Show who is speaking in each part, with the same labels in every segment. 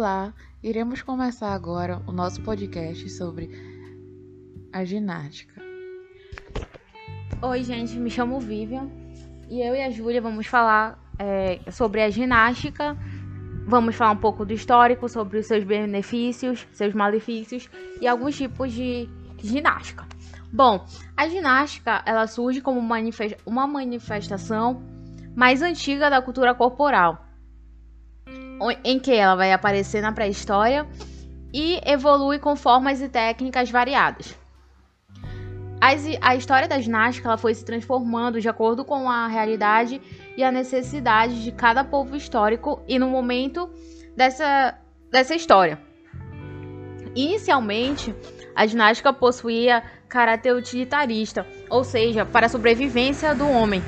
Speaker 1: Olá, iremos começar agora o nosso podcast sobre a ginástica.
Speaker 2: Oi, gente, me chamo Vivian e eu e a Júlia vamos falar é, sobre a ginástica. Vamos falar um pouco do histórico, sobre os seus benefícios, seus malefícios e alguns tipos de ginástica. Bom, a ginástica ela surge como uma manifestação mais antiga da cultura corporal em que ela vai aparecer na pré-história e evolui com formas e técnicas variadas. a história da ginástica ela foi se transformando de acordo com a realidade e a necessidade de cada povo histórico e no momento dessa, dessa história. Inicialmente, a ginástica possuía caráter utilitarista, ou seja, para a sobrevivência do homem.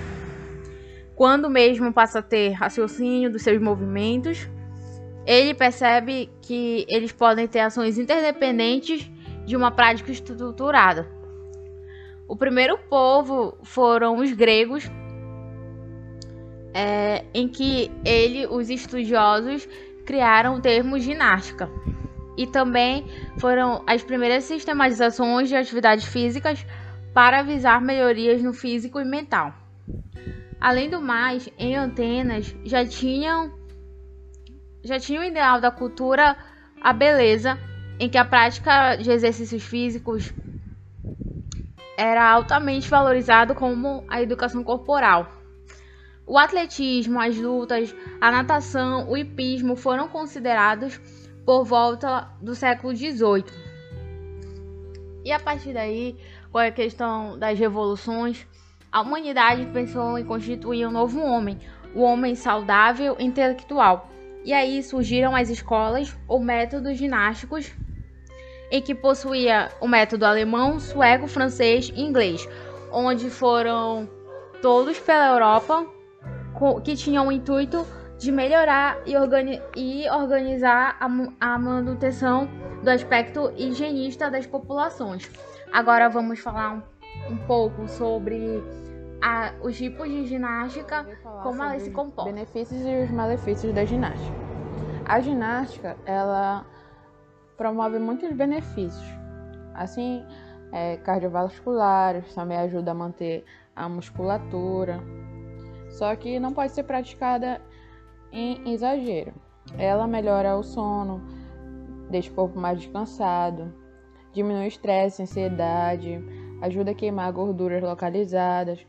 Speaker 2: Quando mesmo passa a ter raciocínio dos seus movimentos, ele percebe que eles podem ter ações interdependentes de uma prática estruturada. O primeiro povo foram os gregos, é, em que ele, os estudiosos, criaram o termo ginástica. E também foram as primeiras sistematizações de atividades físicas para visar melhorias no físico e mental. Além do mais, em Atenas já tinham já tinha o ideal da cultura a beleza, em que a prática de exercícios físicos era altamente valorizado como a educação corporal. O atletismo, as lutas, a natação, o hipismo foram considerados por volta do século XVIII. E a partir daí, com a questão das revoluções, a humanidade pensou em constituir um novo homem, o homem saudável intelectual, e aí surgiram as escolas ou métodos ginásticos, em que possuía o método alemão, sueco, francês e inglês, onde foram todos pela Europa que tinham o intuito de melhorar e, organi e organizar a, a manutenção do aspecto higienista das populações. Agora vamos falar um, um pouco sobre a, os tipos de ginástica, como ela se comporta.
Speaker 1: Benefícios e os malefícios da ginástica. A ginástica, ela promove muitos benefícios, assim, é, cardiovasculares, também ajuda a manter a musculatura, só que não pode ser praticada em exagero. Ela melhora o sono, deixa o corpo mais descansado, diminui o estresse, ansiedade, ajuda a queimar gorduras localizadas,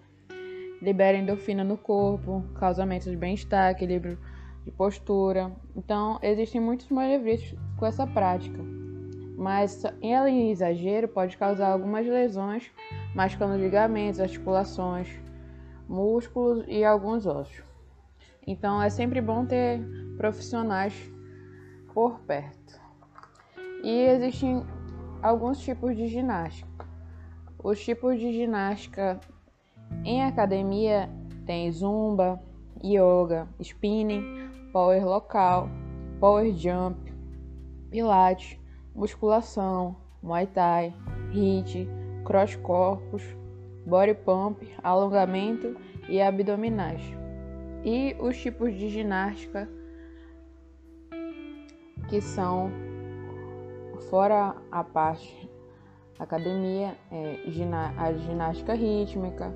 Speaker 1: libera endorfina no corpo, causa aumento de bem-estar, equilíbrio de postura. Então, existem muitos malefícios com essa prática. Mas ela em exagero pode causar algumas lesões, machucando ligamentos, articulações, músculos e alguns ossos. Então, é sempre bom ter profissionais por perto. E existem alguns tipos de ginástica. Os tipos de ginástica em academia tem zumba, yoga, spinning, power local, power jump, pilates, musculação, muay thai, hit, cross corpus, body pump, alongamento e abdominais. E os tipos de ginástica que são fora a parte academia, é, a ginástica rítmica,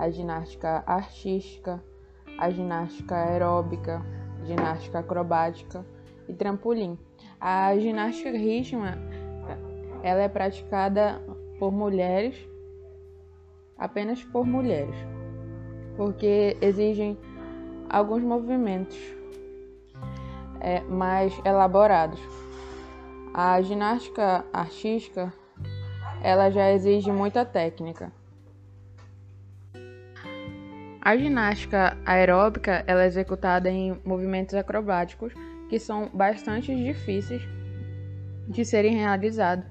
Speaker 1: a ginástica artística, a ginástica aeróbica, ginástica acrobática e trampolim. A ginástica rítmica ela é praticada por mulheres, apenas por mulheres, porque exigem alguns movimentos é, mais elaborados. A ginástica artística ela já exige muita técnica. A ginástica aeróbica ela é executada em movimentos acrobáticos que são bastante difíceis de serem realizados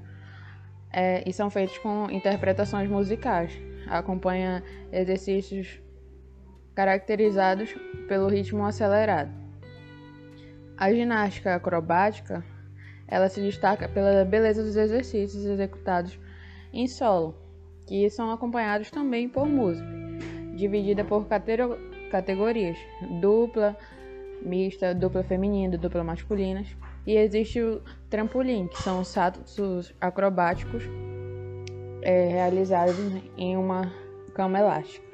Speaker 1: é, e são feitos com interpretações musicais. Acompanha exercícios caracterizados pelo ritmo acelerado. A ginástica acrobática ela se destaca pela beleza dos exercícios executados em solo, que são acompanhados também por música dividida por categorias: dupla, mista, dupla feminina, dupla masculina E existe o trampolim, que são saltos acrobáticos é, realizados em uma cama elástica.